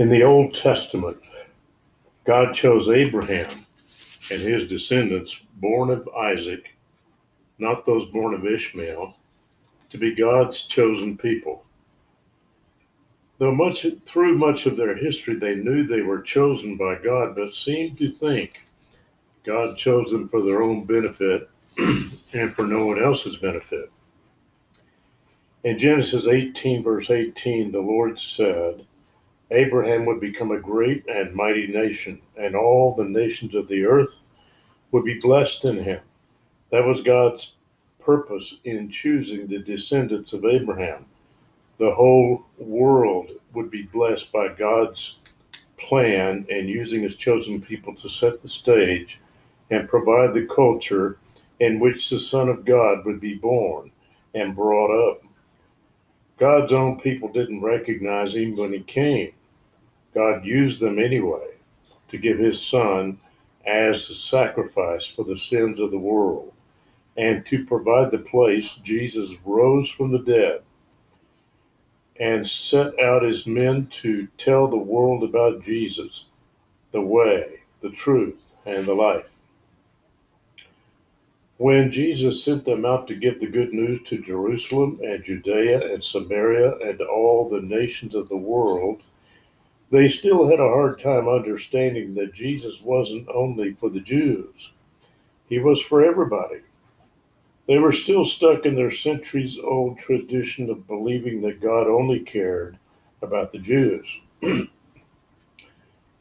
In the Old Testament, God chose Abraham and his descendants, born of Isaac, not those born of Ishmael, to be God's chosen people. Though much through much of their history they knew they were chosen by God, but seemed to think God chose them for their own benefit and for no one else's benefit. In Genesis 18, verse 18, the Lord said, Abraham would become a great and mighty nation, and all the nations of the earth would be blessed in him. That was God's purpose in choosing the descendants of Abraham. The whole world would be blessed by God's plan and using his chosen people to set the stage and provide the culture in which the Son of God would be born and brought up. God's own people didn't recognize him when he came. God used them anyway to give his son as a sacrifice for the sins of the world and to provide the place Jesus rose from the dead and set out his men to tell the world about Jesus, the way, the truth, and the life. When Jesus sent them out to give the good news to Jerusalem and Judea and Samaria and all the nations of the world, they still had a hard time understanding that Jesus wasn't only for the Jews, he was for everybody. They were still stuck in their centuries old tradition of believing that God only cared about the Jews.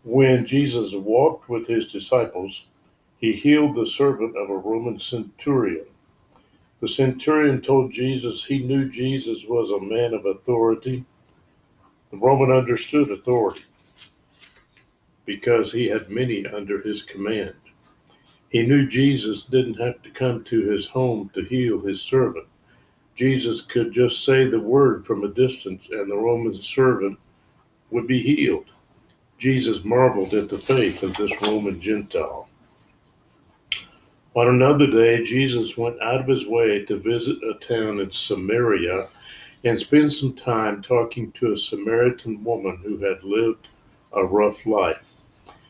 when Jesus walked with his disciples, he healed the servant of a Roman centurion. The centurion told Jesus he knew Jesus was a man of authority the Roman understood authority because he had many under his command. He knew Jesus didn't have to come to his home to heal his servant. Jesus could just say the word from a distance and the Roman servant would be healed. Jesus marveled at the faith of this Roman Gentile. On another day, Jesus went out of his way to visit a town in Samaria and spend some time talking to a Samaritan woman who had lived a rough life.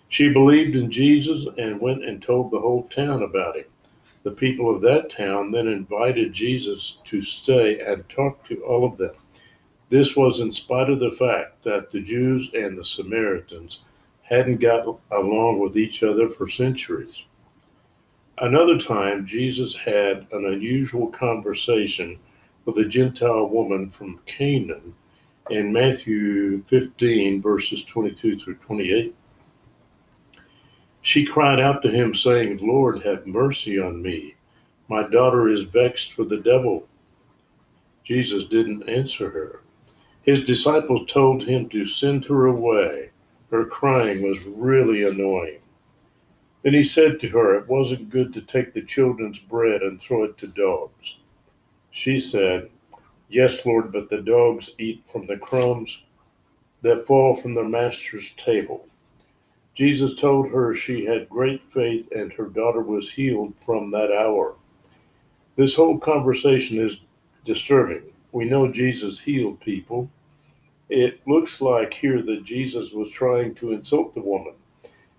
She believed in Jesus and went and told the whole town about him. The people of that town then invited Jesus to stay and talk to all of them. This was in spite of the fact that the Jews and the Samaritans hadn't got along with each other for centuries. Another time, Jesus had an unusual conversation a Gentile woman from Canaan in Matthew 15, verses 22 through 28. She cried out to him, saying, Lord, have mercy on me. My daughter is vexed with the devil. Jesus didn't answer her. His disciples told him to send her away. Her crying was really annoying. Then he said to her, It wasn't good to take the children's bread and throw it to dogs. She said, Yes, Lord, but the dogs eat from the crumbs that fall from their master's table. Jesus told her she had great faith and her daughter was healed from that hour. This whole conversation is disturbing. We know Jesus healed people. It looks like here that Jesus was trying to insult the woman.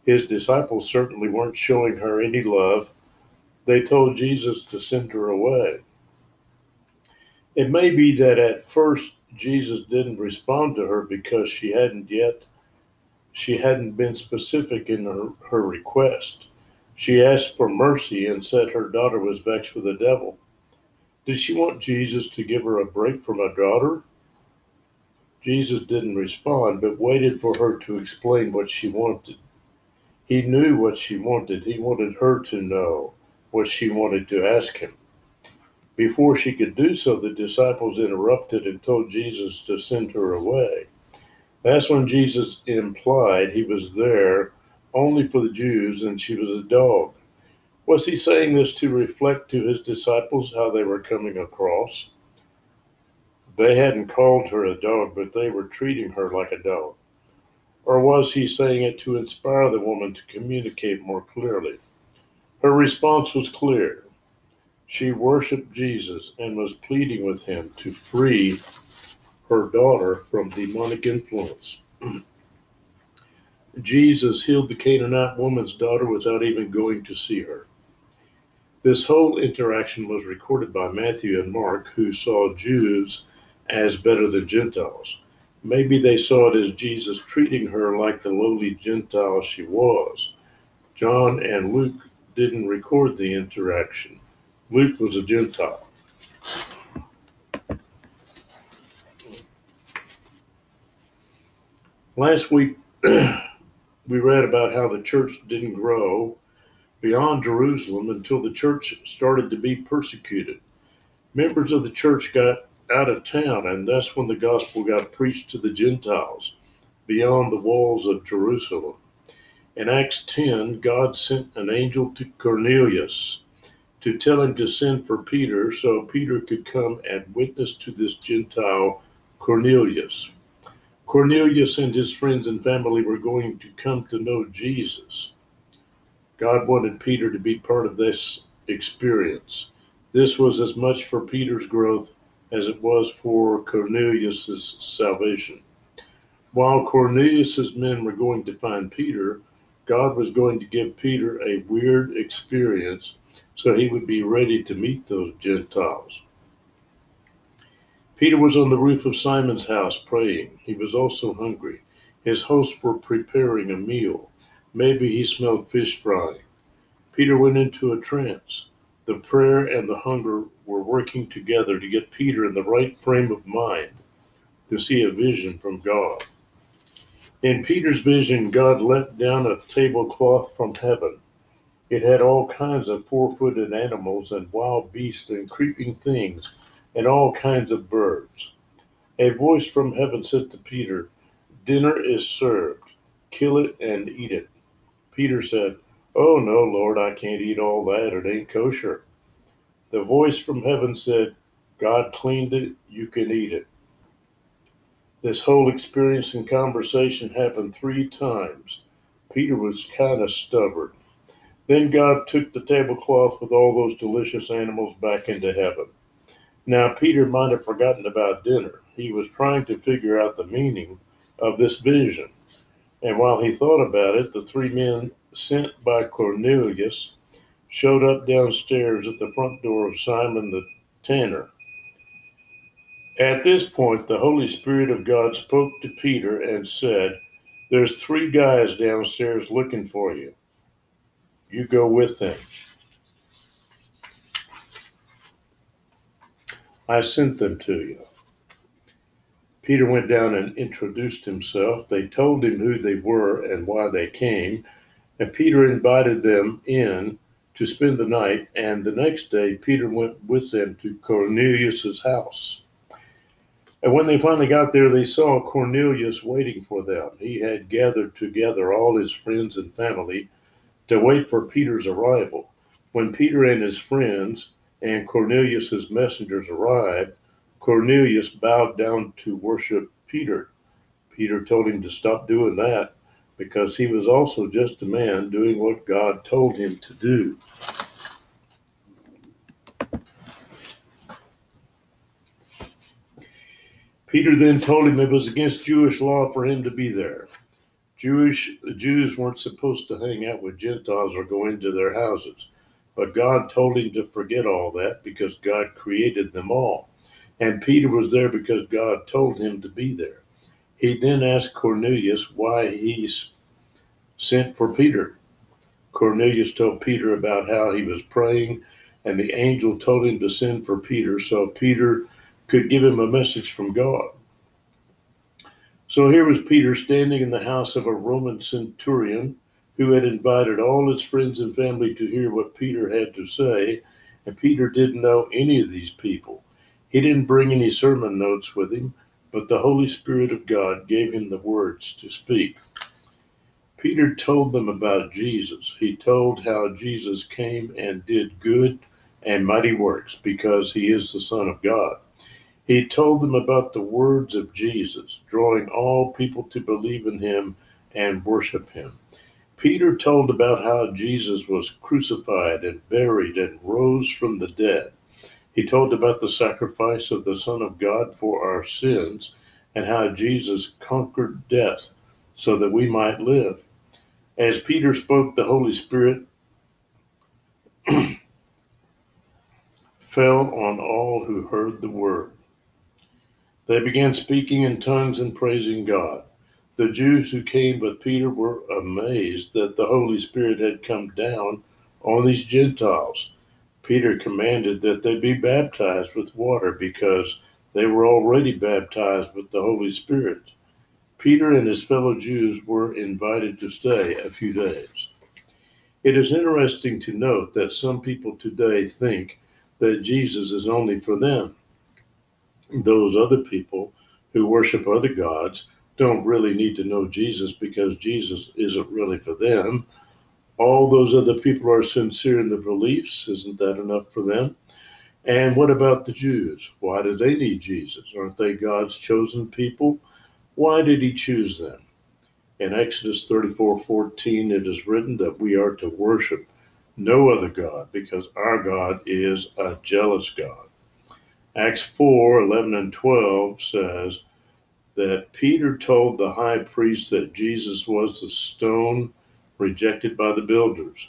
His disciples certainly weren't showing her any love. They told Jesus to send her away. It may be that at first Jesus didn't respond to her because she hadn't yet she hadn't been specific in her, her request. She asked for mercy and said her daughter was vexed with the devil. Did she want Jesus to give her a break from her daughter? Jesus didn't respond, but waited for her to explain what she wanted. He knew what she wanted. He wanted her to know what she wanted to ask him. Before she could do so, the disciples interrupted and told Jesus to send her away. That's when Jesus implied he was there only for the Jews and she was a dog. Was he saying this to reflect to his disciples how they were coming across? They hadn't called her a dog, but they were treating her like a dog. Or was he saying it to inspire the woman to communicate more clearly? Her response was clear. She worshiped Jesus and was pleading with him to free her daughter from demonic influence. Jesus healed the Canaanite woman's daughter without even going to see her. This whole interaction was recorded by Matthew and Mark, who saw Jews as better than Gentiles. Maybe they saw it as Jesus treating her like the lowly Gentile she was. John and Luke didn't record the interaction. Luke was a Gentile. Last week, we read about how the church didn't grow beyond Jerusalem until the church started to be persecuted. Members of the church got out of town, and that's when the gospel got preached to the Gentiles beyond the walls of Jerusalem. In Acts 10, God sent an angel to Cornelius to tell him to send for Peter so Peter could come and witness to this Gentile Cornelius. Cornelius and his friends and family were going to come to know Jesus. God wanted Peter to be part of this experience. This was as much for Peter's growth as it was for Cornelius's salvation. While Cornelius's men were going to find Peter, God was going to give Peter a weird experience so he would be ready to meet those Gentiles. Peter was on the roof of Simon's house praying. He was also hungry. His hosts were preparing a meal. Maybe he smelled fish frying. Peter went into a trance. The prayer and the hunger were working together to get Peter in the right frame of mind to see a vision from God. In Peter's vision, God let down a tablecloth from heaven. It had all kinds of four footed animals and wild beasts and creeping things and all kinds of birds. A voice from heaven said to Peter, Dinner is served. Kill it and eat it. Peter said, Oh, no, Lord, I can't eat all that. It ain't kosher. The voice from heaven said, God cleaned it. You can eat it. This whole experience and conversation happened three times. Peter was kind of stubborn. Then God took the tablecloth with all those delicious animals back into heaven. Now, Peter might have forgotten about dinner. He was trying to figure out the meaning of this vision. And while he thought about it, the three men sent by Cornelius showed up downstairs at the front door of Simon the tanner. At this point, the Holy Spirit of God spoke to Peter and said, There's three guys downstairs looking for you. You go with them. I sent them to you. Peter went down and introduced himself. They told him who they were and why they came, and Peter invited them in to spend the night. And the next day, Peter went with them to Cornelius's house. And when they finally got there, they saw Cornelius waiting for them. He had gathered together all his friends and family to wait for Peter's arrival. When Peter and his friends and Cornelius's messengers arrived, Cornelius bowed down to worship Peter. Peter told him to stop doing that because he was also just a man doing what God told him to do. Peter then told him it was against Jewish law for him to be there. Jewish Jews weren't supposed to hang out with Gentiles or go into their houses. But God told him to forget all that because God created them all. And Peter was there because God told him to be there. He then asked Cornelius why he sent for Peter. Cornelius told Peter about how he was praying, and the angel told him to send for Peter so Peter could give him a message from God. So here was Peter standing in the house of a Roman centurion who had invited all his friends and family to hear what Peter had to say, and Peter didn't know any of these people. He didn't bring any sermon notes with him, but the Holy Spirit of God gave him the words to speak. Peter told them about Jesus. He told how Jesus came and did good and mighty works because he is the Son of God. He told them about the words of Jesus, drawing all people to believe in him and worship him. Peter told about how Jesus was crucified and buried and rose from the dead. He told about the sacrifice of the Son of God for our sins and how Jesus conquered death so that we might live. As Peter spoke, the Holy Spirit fell on all who heard the word. They began speaking in tongues and praising God. The Jews who came with Peter were amazed that the Holy Spirit had come down on these Gentiles. Peter commanded that they be baptized with water because they were already baptized with the Holy Spirit. Peter and his fellow Jews were invited to stay a few days. It is interesting to note that some people today think that Jesus is only for them. Those other people who worship other gods don't really need to know Jesus because Jesus isn't really for them. All those other people are sincere in their beliefs. Isn't that enough for them? And what about the Jews? Why do they need Jesus? Aren't they God's chosen people? Why did he choose them? In Exodus 34 14, it is written that we are to worship no other God because our God is a jealous God. Acts 4 11 and 12 says that Peter told the high priest that Jesus was the stone rejected by the builders,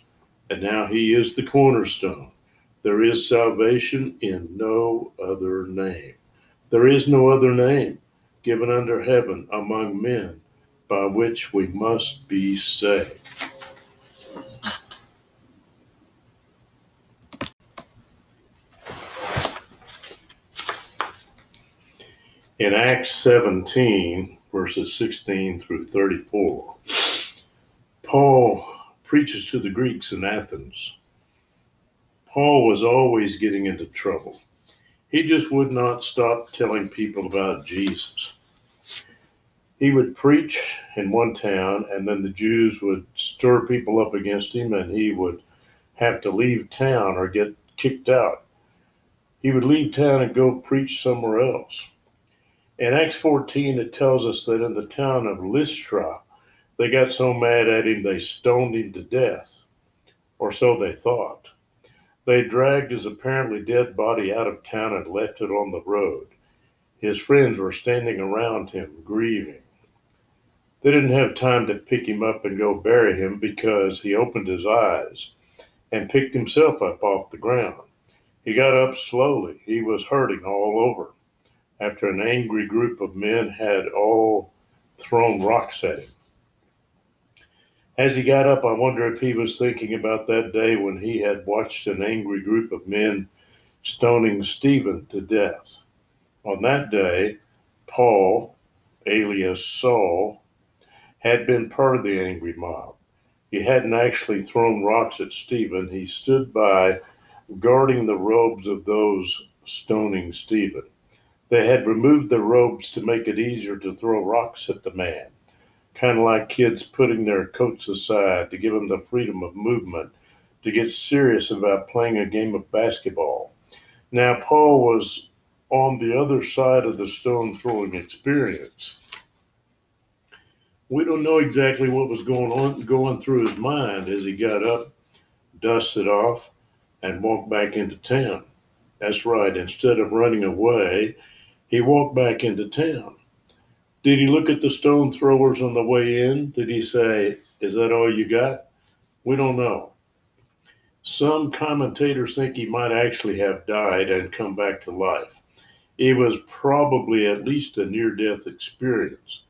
and now he is the cornerstone. There is salvation in no other name. There is no other name given under heaven among men by which we must be saved. In Acts 17, verses 16 through 34, Paul preaches to the Greeks in Athens. Paul was always getting into trouble. He just would not stop telling people about Jesus. He would preach in one town, and then the Jews would stir people up against him, and he would have to leave town or get kicked out. He would leave town and go preach somewhere else. In Acts 14, it tells us that in the town of Lystra, they got so mad at him they stoned him to death, or so they thought. They dragged his apparently dead body out of town and left it on the road. His friends were standing around him, grieving. They didn't have time to pick him up and go bury him because he opened his eyes and picked himself up off the ground. He got up slowly. He was hurting all over after an angry group of men had all thrown rocks at him. As he got up, I wonder if he was thinking about that day when he had watched an angry group of men stoning Stephen to death. On that day, Paul, alias Saul, had been part of the angry mob. He hadn't actually thrown rocks at Stephen, he stood by guarding the robes of those stoning Stephen. They had removed their robes to make it easier to throw rocks at the man kind of like kids putting their coats aside to give them the freedom of movement to get serious about playing a game of basketball. Now, Paul was on the other side of the stone throwing experience. We don't know exactly what was going on going through his mind as he got up, dusted off, and walked back into town. That's right, instead of running away, he walked back into town. Did he look at the stone throwers on the way in? Did he say, Is that all you got? We don't know. Some commentators think he might actually have died and come back to life. It was probably at least a near death experience.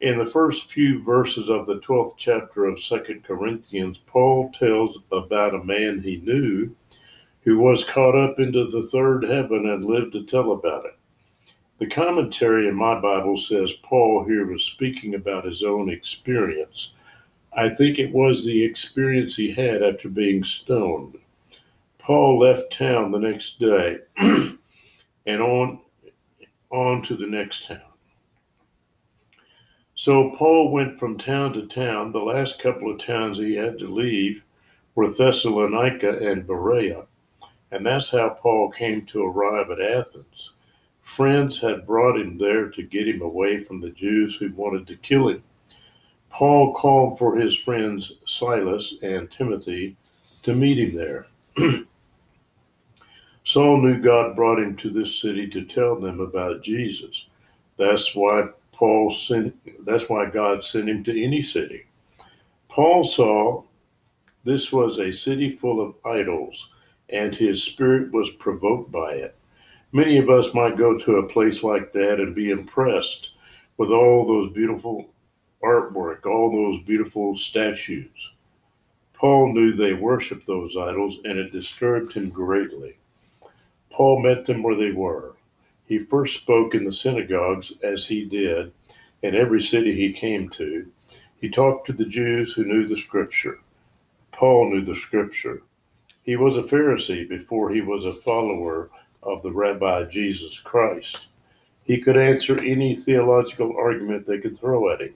In the first few verses of the 12th chapter of Second Corinthians, Paul tells about a man he knew who was caught up into the third heaven and lived to tell about it. The commentary in my Bible says Paul here was speaking about his own experience. I think it was the experience he had after being stoned. Paul left town the next day and on on to the next town. So Paul went from town to town. The last couple of towns he had to leave were Thessalonica and Berea. And that's how Paul came to arrive at Athens. Friends had brought him there to get him away from the Jews who wanted to kill him. Paul called for his friends Silas and Timothy to meet him there. Saul knew God brought him to this city to tell them about Jesus. That's why Paul sent, that's why God sent him to any city. Paul saw this was a city full of idols, and his spirit was provoked by it. Many of us might go to a place like that and be impressed with all those beautiful artwork, all those beautiful statues. Paul knew they worshiped those idols, and it disturbed him greatly. Paul met them where they were. He first spoke in the synagogues, as he did in every city he came to. He talked to the Jews who knew the scripture. Paul knew the scripture. He was a Pharisee before he was a follower of the Rabbi Jesus Christ. He could answer any theological argument they could throw at him.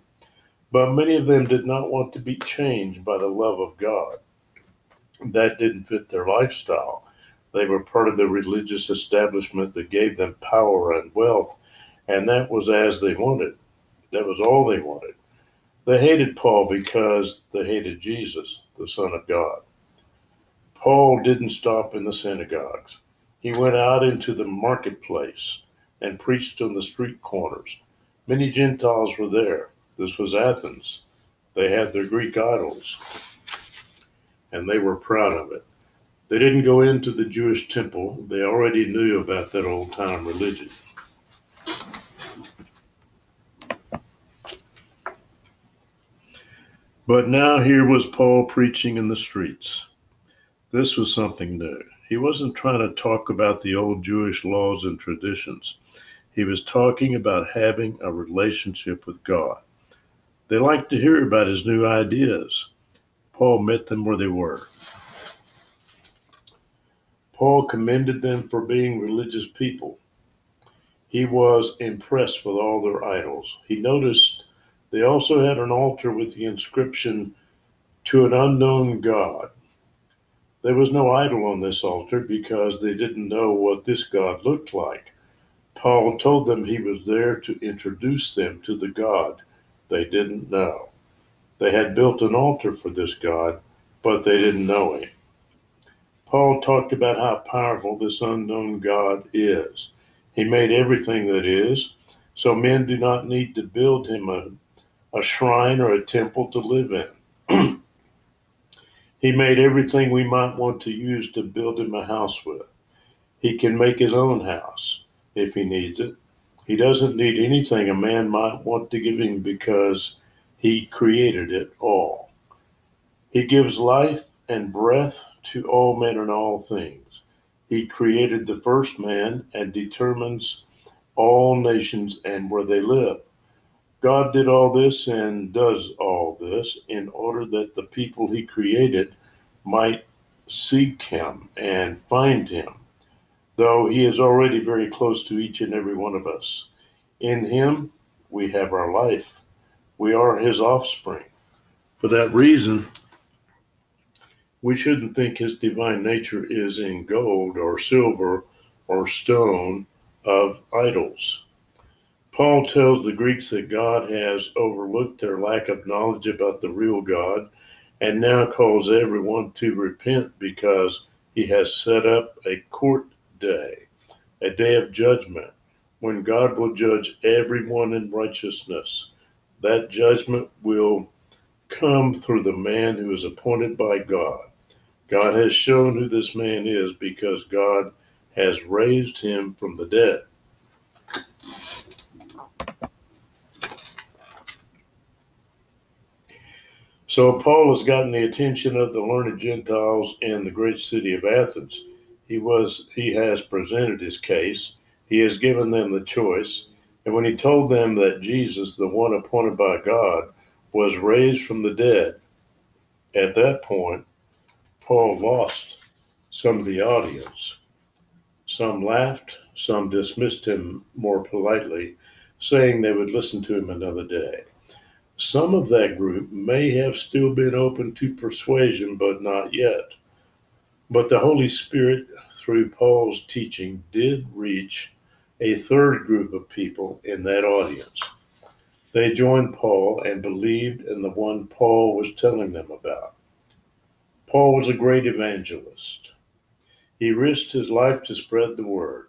But many of them did not want to be changed by the love of God. That didn't fit their lifestyle. They were part of the religious establishment that gave them power and wealth, and that was as they wanted. That was all they wanted. They hated Paul because they hated Jesus, the Son of God. Paul didn't stop in the synagogues. He went out into the marketplace and preached on the street corners. Many Gentiles were there. This was Athens. They had their Greek idols, and they were proud of it. They didn't go into the Jewish temple, they already knew about that old time religion. But now here was Paul preaching in the streets. This was something new. He wasn't trying to talk about the old Jewish laws and traditions. He was talking about having a relationship with God. They liked to hear about his new ideas. Paul met them where they were. Paul commended them for being religious people. He was impressed with all their idols. He noticed they also had an altar with the inscription, To an unknown God. There was no idol on this altar because they didn't know what this God looked like. Paul told them he was there to introduce them to the God they didn't know. They had built an altar for this God, but they didn't know him. Paul talked about how powerful this unknown God is. He made everything that is, so men do not need to build him a, a shrine or a temple to live in. he made everything we might want to use to build him a house with. He can make his own house if he needs it. He doesn't need anything a man might want to give him because he created it all. He gives life and breath to all men and all things. He created the first man and determines all nations and where they live. God did all this and does all this in order that the people he created might seek him and find him though he is already very close to each and every one of us. In him, we have our life. We are his offspring. For that reason, we shouldn't think his divine nature is in gold or silver or stone of idols. Paul tells the Greeks that God has overlooked their lack of knowledge about the real God and now calls everyone to repent because he has set up a court day, a day of judgment, when God will judge everyone in righteousness. That judgment will come through the man who is appointed by God. God has shown who this man is because God has raised him from the dead. So Paul has gotten the attention of the learned Gentiles in the great city of Athens. He was he has presented his case. He has given them the choice. And when he told them that jesus the one appointed by god was raised from the dead at that point paul lost some of the audience. Some laughed some dismissed him more politely saying they would listen to him another day some of that group may have still been open to persuasion but not yet but the Holy Spirit, through Paul's teaching, did reach a third group of people in that audience. They joined Paul and believed in the one Paul was telling them about. Paul was a great evangelist. He risked his life to spread the word.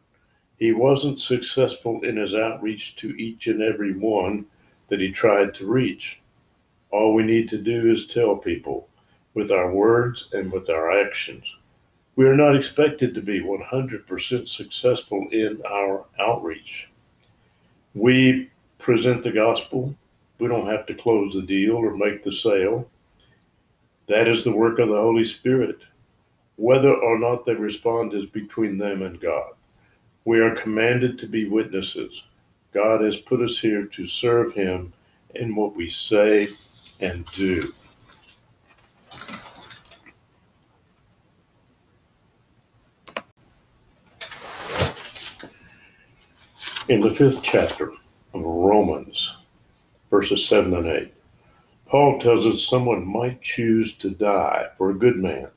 He wasn't successful in his outreach to each and every one that he tried to reach. All we need to do is tell people with our words and with our actions. We are not expected to be 100% successful in our outreach. We present the gospel. We don't have to close the deal or make the sale. That is the work of the Holy Spirit. Whether or not they respond is between them and God. We are commanded to be witnesses. God has put us here to serve Him in what we say and do. In the fifth chapter of Romans, verses 7 and 8, Paul tells us someone might choose to die for a good man,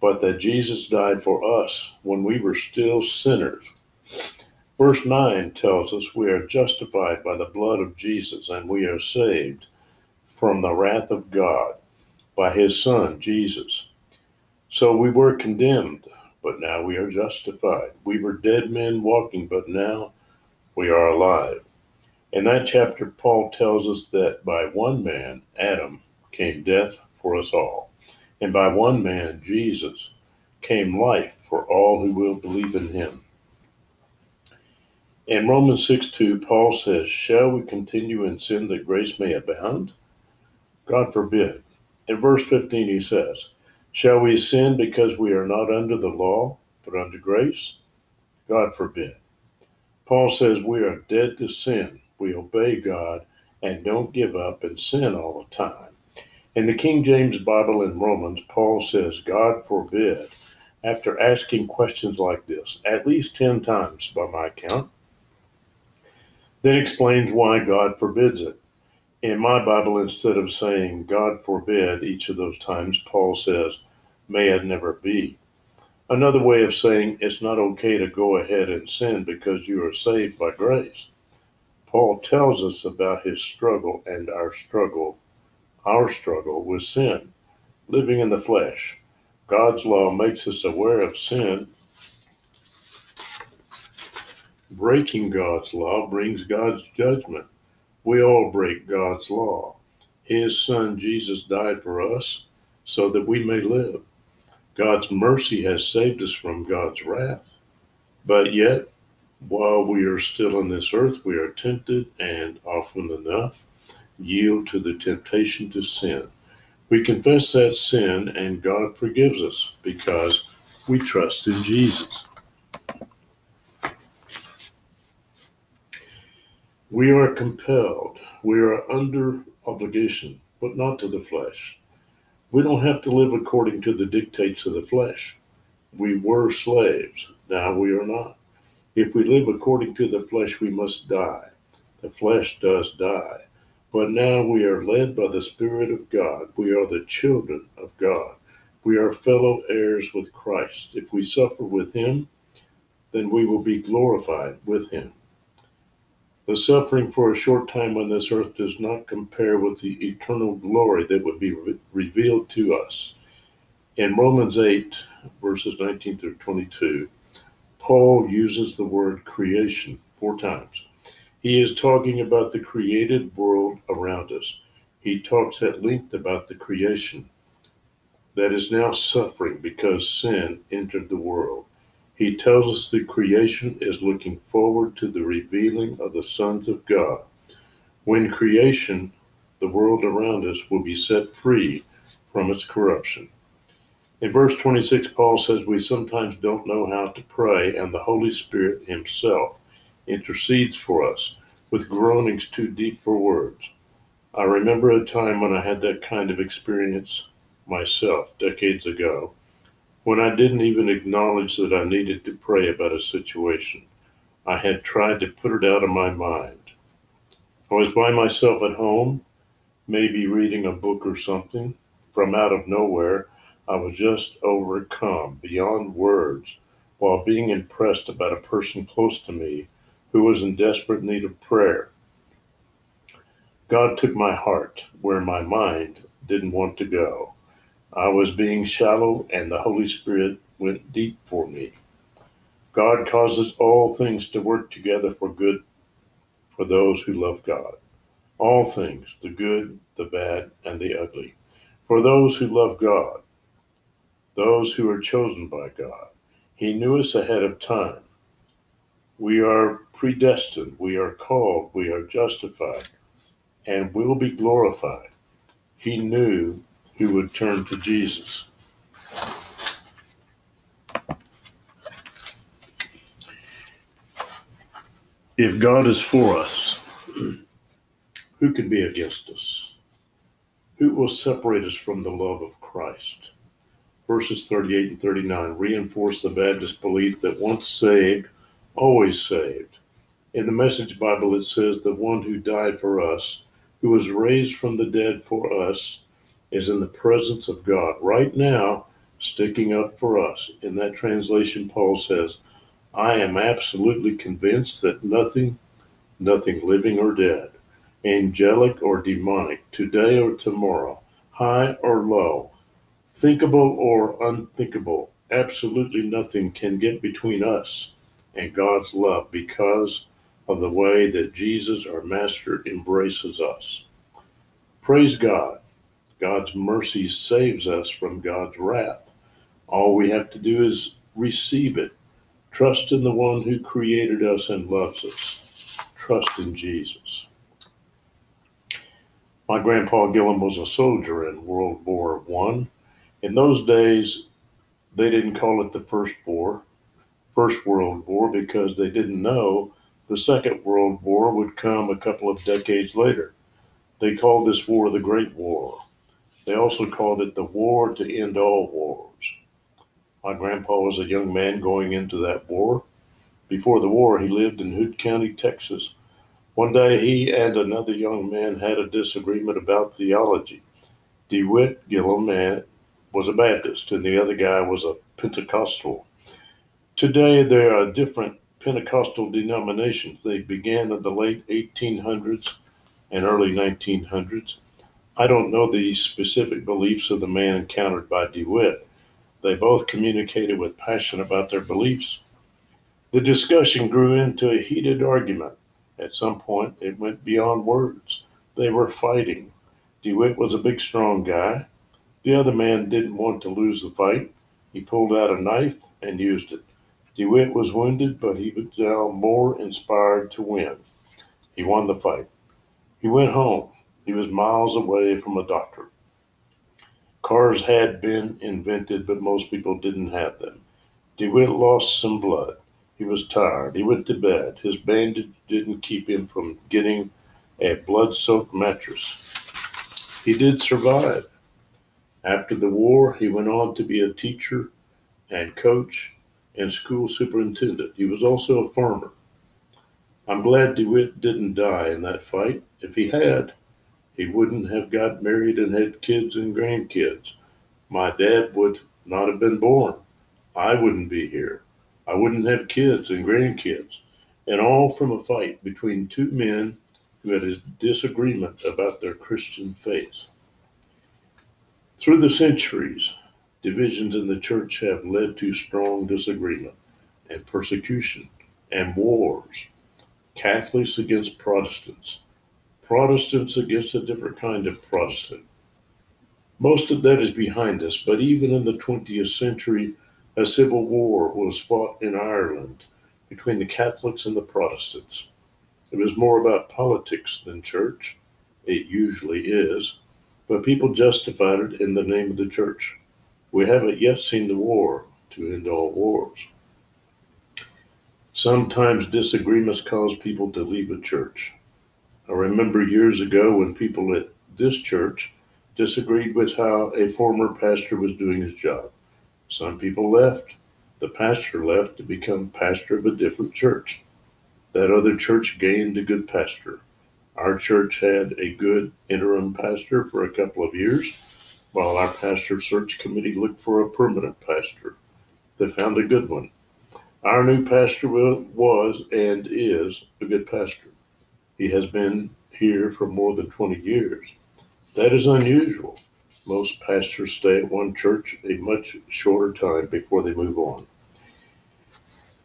but that Jesus died for us when we were still sinners. Verse 9 tells us we are justified by the blood of Jesus and we are saved from the wrath of God by his Son, Jesus. So we were condemned, but now we are justified. We were dead men walking, but now we are alive. In that chapter, Paul tells us that by one man, Adam, came death for us all, and by one man, Jesus, came life for all who will believe in him. In Romans 6 2, Paul says, Shall we continue in sin that grace may abound? God forbid. In verse 15, he says, Shall we sin because we are not under the law, but under grace? God forbid. Paul says we are dead to sin. We obey God and don't give up and sin all the time. In the King James Bible in Romans, Paul says, God forbid, after asking questions like this at least 10 times by my count, then explains why God forbids it. In my Bible, instead of saying God forbid each of those times, Paul says, may it never be. Another way of saying it's not okay to go ahead and sin because you are saved by grace. Paul tells us about his struggle and our struggle, our struggle with sin, living in the flesh. God's law makes us aware of sin. Breaking God's law brings God's judgment. We all break God's law. His son Jesus died for us so that we may live. God's mercy has saved us from God's wrath. But yet, while we are still on this earth, we are tempted and often enough yield to the temptation to sin. We confess that sin and God forgives us because we trust in Jesus. We are compelled, we are under obligation, but not to the flesh. We don't have to live according to the dictates of the flesh. We were slaves, now we are not. If we live according to the flesh, we must die. The flesh does die. But now we are led by the Spirit of God. We are the children of God. We are fellow heirs with Christ. If we suffer with him, then we will be glorified with him. The suffering for a short time on this earth does not compare with the eternal glory that would be re- revealed to us. In Romans 8, verses 19 through 22, Paul uses the word creation four times. He is talking about the created world around us. He talks at length about the creation that is now suffering because sin entered the world. He tells us the creation is looking forward to the revealing of the sons of God. When creation, the world around us, will be set free from its corruption. In verse 26, Paul says we sometimes don't know how to pray, and the Holy Spirit Himself intercedes for us with groanings too deep for words. I remember a time when I had that kind of experience myself decades ago when I didn't even acknowledge that I needed to pray about a situation. I had tried to put it out of my mind. I was by myself at home, maybe reading a book or something. From out of nowhere, I was just overcome beyond words while being impressed about a person close to me who was in desperate need of prayer. God took my heart where my mind didn't want to go. I was being shallow, and the Holy Spirit went deep for me. God causes all things to work together for good for those who love God. All things, the good, the bad, and the ugly. For those who love God, those who are chosen by God. He knew us ahead of time. We are predestined, we are called, we are justified, and we will be glorified. He knew who would turn to Jesus. If God is for us, who can be against us? Who will separate us from the love of Christ? Verses 38 and 39 reinforce the Baptist belief that once saved, always saved. In the Message Bible, it says, The one who died for us, who was raised from the dead for us, is in the presence of God right now, sticking up for us. In that translation, Paul says, I am absolutely convinced that nothing, nothing living or dead, angelic or demonic, today or tomorrow, high or low, thinkable or unthinkable, absolutely nothing can get between us and God's love because of the way that Jesus, our Master, embraces us. Praise God. God's mercy saves us from God's wrath. All we have to do is receive it. Trust in the one who created us and loves us. Trust in Jesus. My grandpa Gillum was a soldier in World War One. In those days, they didn't call it the First War, First World War, because they didn't know the Second World War would come a couple of decades later. They called this war the Great War. They also called it the war to end all wars. My grandpa was a young man going into that war. Before the war, he lived in Hood County, Texas. One day, he and another young man had a disagreement about theology. DeWitt Gillum was a Baptist, and the other guy was a Pentecostal. Today, there are different Pentecostal denominations. They began in the late 1800s and early 1900s. I don't know the specific beliefs of the man encountered by DeWitt. They both communicated with passion about their beliefs. The discussion grew into a heated argument. At some point, it went beyond words. They were fighting. DeWitt was a big, strong guy. The other man didn't want to lose the fight. He pulled out a knife and used it. DeWitt was wounded, but he was now more inspired to win. He won the fight. He went home. He was miles away from a doctor. Cars had been invented, but most people didn't have them. DeWitt lost some blood. He was tired. He went to bed. His bandage didn't keep him from getting a blood soaked mattress. He did survive. After the war, he went on to be a teacher and coach and school superintendent. He was also a farmer. I'm glad DeWitt didn't die in that fight. If he had, he wouldn't have got married and had kids and grandkids. My dad would not have been born. I wouldn't be here. I wouldn't have kids and grandkids. And all from a fight between two men who had a disagreement about their Christian faith. Through the centuries, divisions in the church have led to strong disagreement and persecution and wars. Catholics against Protestants, Protestants against a different kind of Protestant. Most of that is behind us, but even in the 20th century, a civil war was fought in Ireland between the Catholics and the Protestants. It was more about politics than church. It usually is, but people justified it in the name of the church. We haven't yet seen the war to end all wars. Sometimes disagreements cause people to leave a church. I remember years ago when people at this church disagreed with how a former pastor was doing his job. Some people left. The pastor left to become pastor of a different church. That other church gained a good pastor. Our church had a good interim pastor for a couple of years, while our pastor search committee looked for a permanent pastor. They found a good one. Our new pastor was and is a good pastor. He has been here for more than 20 years. That is unusual. Most pastors stay at one church a much shorter time before they move on.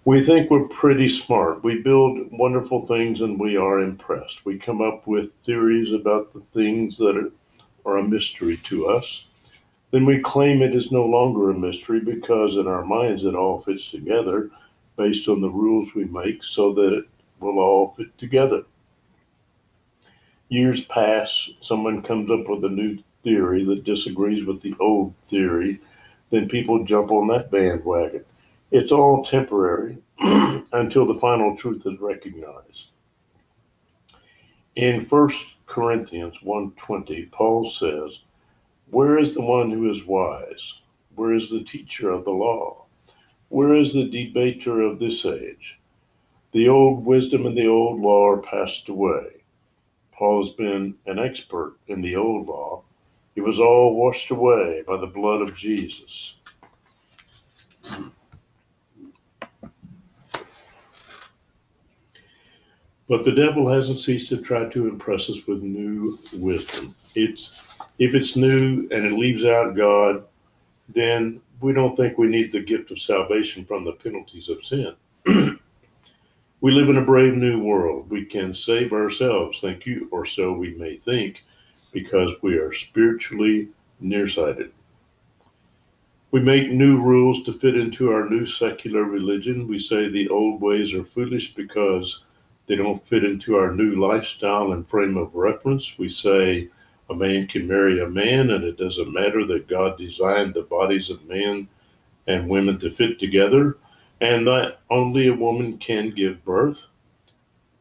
We think we're pretty smart. We build wonderful things and we are impressed. We come up with theories about the things that are, are a mystery to us. Then we claim it is no longer a mystery because in our minds it all fits together based on the rules we make so that it will all fit together. Years pass, someone comes up with a new theory that disagrees with the old theory, then people jump on that bandwagon. It's all temporary until the final truth is recognized. In 1 Corinthians 1:20, Paul says, "Where is the one who is wise? Where is the teacher of the law? Where is the debater of this age? The old wisdom and the old law are passed away." Paul has been an expert in the old law. It was all washed away by the blood of Jesus. But the devil hasn't ceased to try to impress us with new wisdom. It's if it's new and it leaves out God, then we don't think we need the gift of salvation from the penalties of sin. we live in a brave new world. We can save ourselves, thank you, or so we may think, because we are spiritually nearsighted. We make new rules to fit into our new secular religion. We say the old ways are foolish because they don't fit into our new lifestyle and frame of reference. We say a man can marry a man, and it doesn't matter that God designed the bodies of men and women to fit together, and that only a woman can give birth.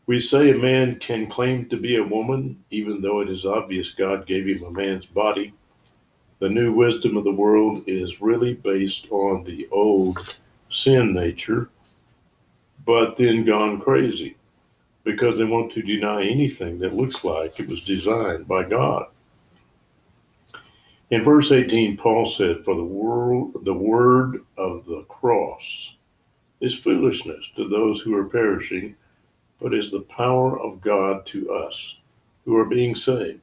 We say a man can claim to be a woman, even though it is obvious God gave him a man's body. The new wisdom of the world is really based on the old sin nature, but then gone crazy because they want to deny anything that looks like it was designed by God. In verse 18, Paul said, For the world, the word of the cross is foolishness to those who are perishing, but is the power of God to us who are being saved.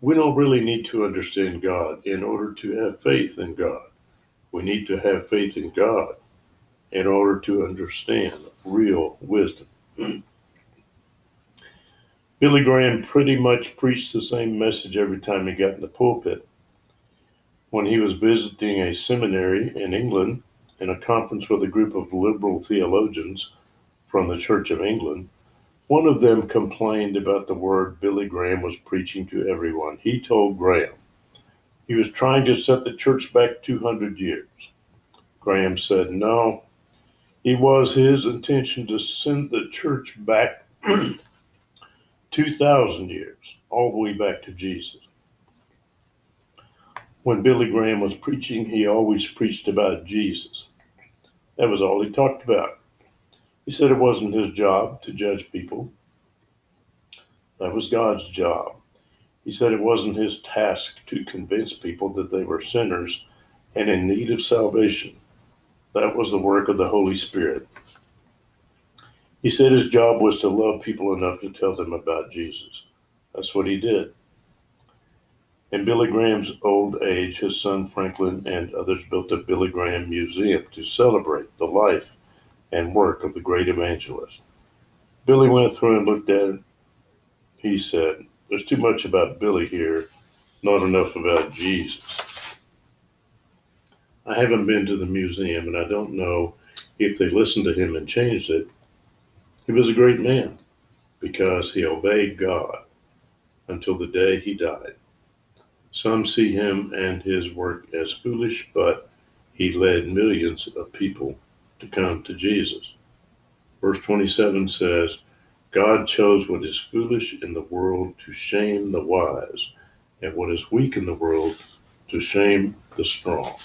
We don't really need to understand God in order to have faith in God. We need to have faith in God in order to understand real wisdom. Billy Graham pretty much preached the same message every time he got in the pulpit. When he was visiting a seminary in England in a conference with a group of liberal theologians from the Church of England, one of them complained about the word Billy Graham was preaching to everyone. He told Graham he was trying to set the church back 200 years. Graham said, No, it was his intention to send the church back 2,000 years, all the way back to Jesus. When Billy Graham was preaching, he always preached about Jesus. That was all he talked about. He said it wasn't his job to judge people, that was God's job. He said it wasn't his task to convince people that they were sinners and in need of salvation. That was the work of the Holy Spirit. He said his job was to love people enough to tell them about Jesus. That's what he did. In Billy Graham's old age, his son Franklin and others built a Billy Graham Museum to celebrate the life and work of the great evangelist. Billy went through and looked at it. He said, There's too much about Billy here, not enough about Jesus. I haven't been to the museum and I don't know if they listened to him and changed it. He was a great man because he obeyed God until the day he died. Some see him and his work as foolish, but he led millions of people to come to Jesus. Verse 27 says, God chose what is foolish in the world to shame the wise, and what is weak in the world to shame the strong.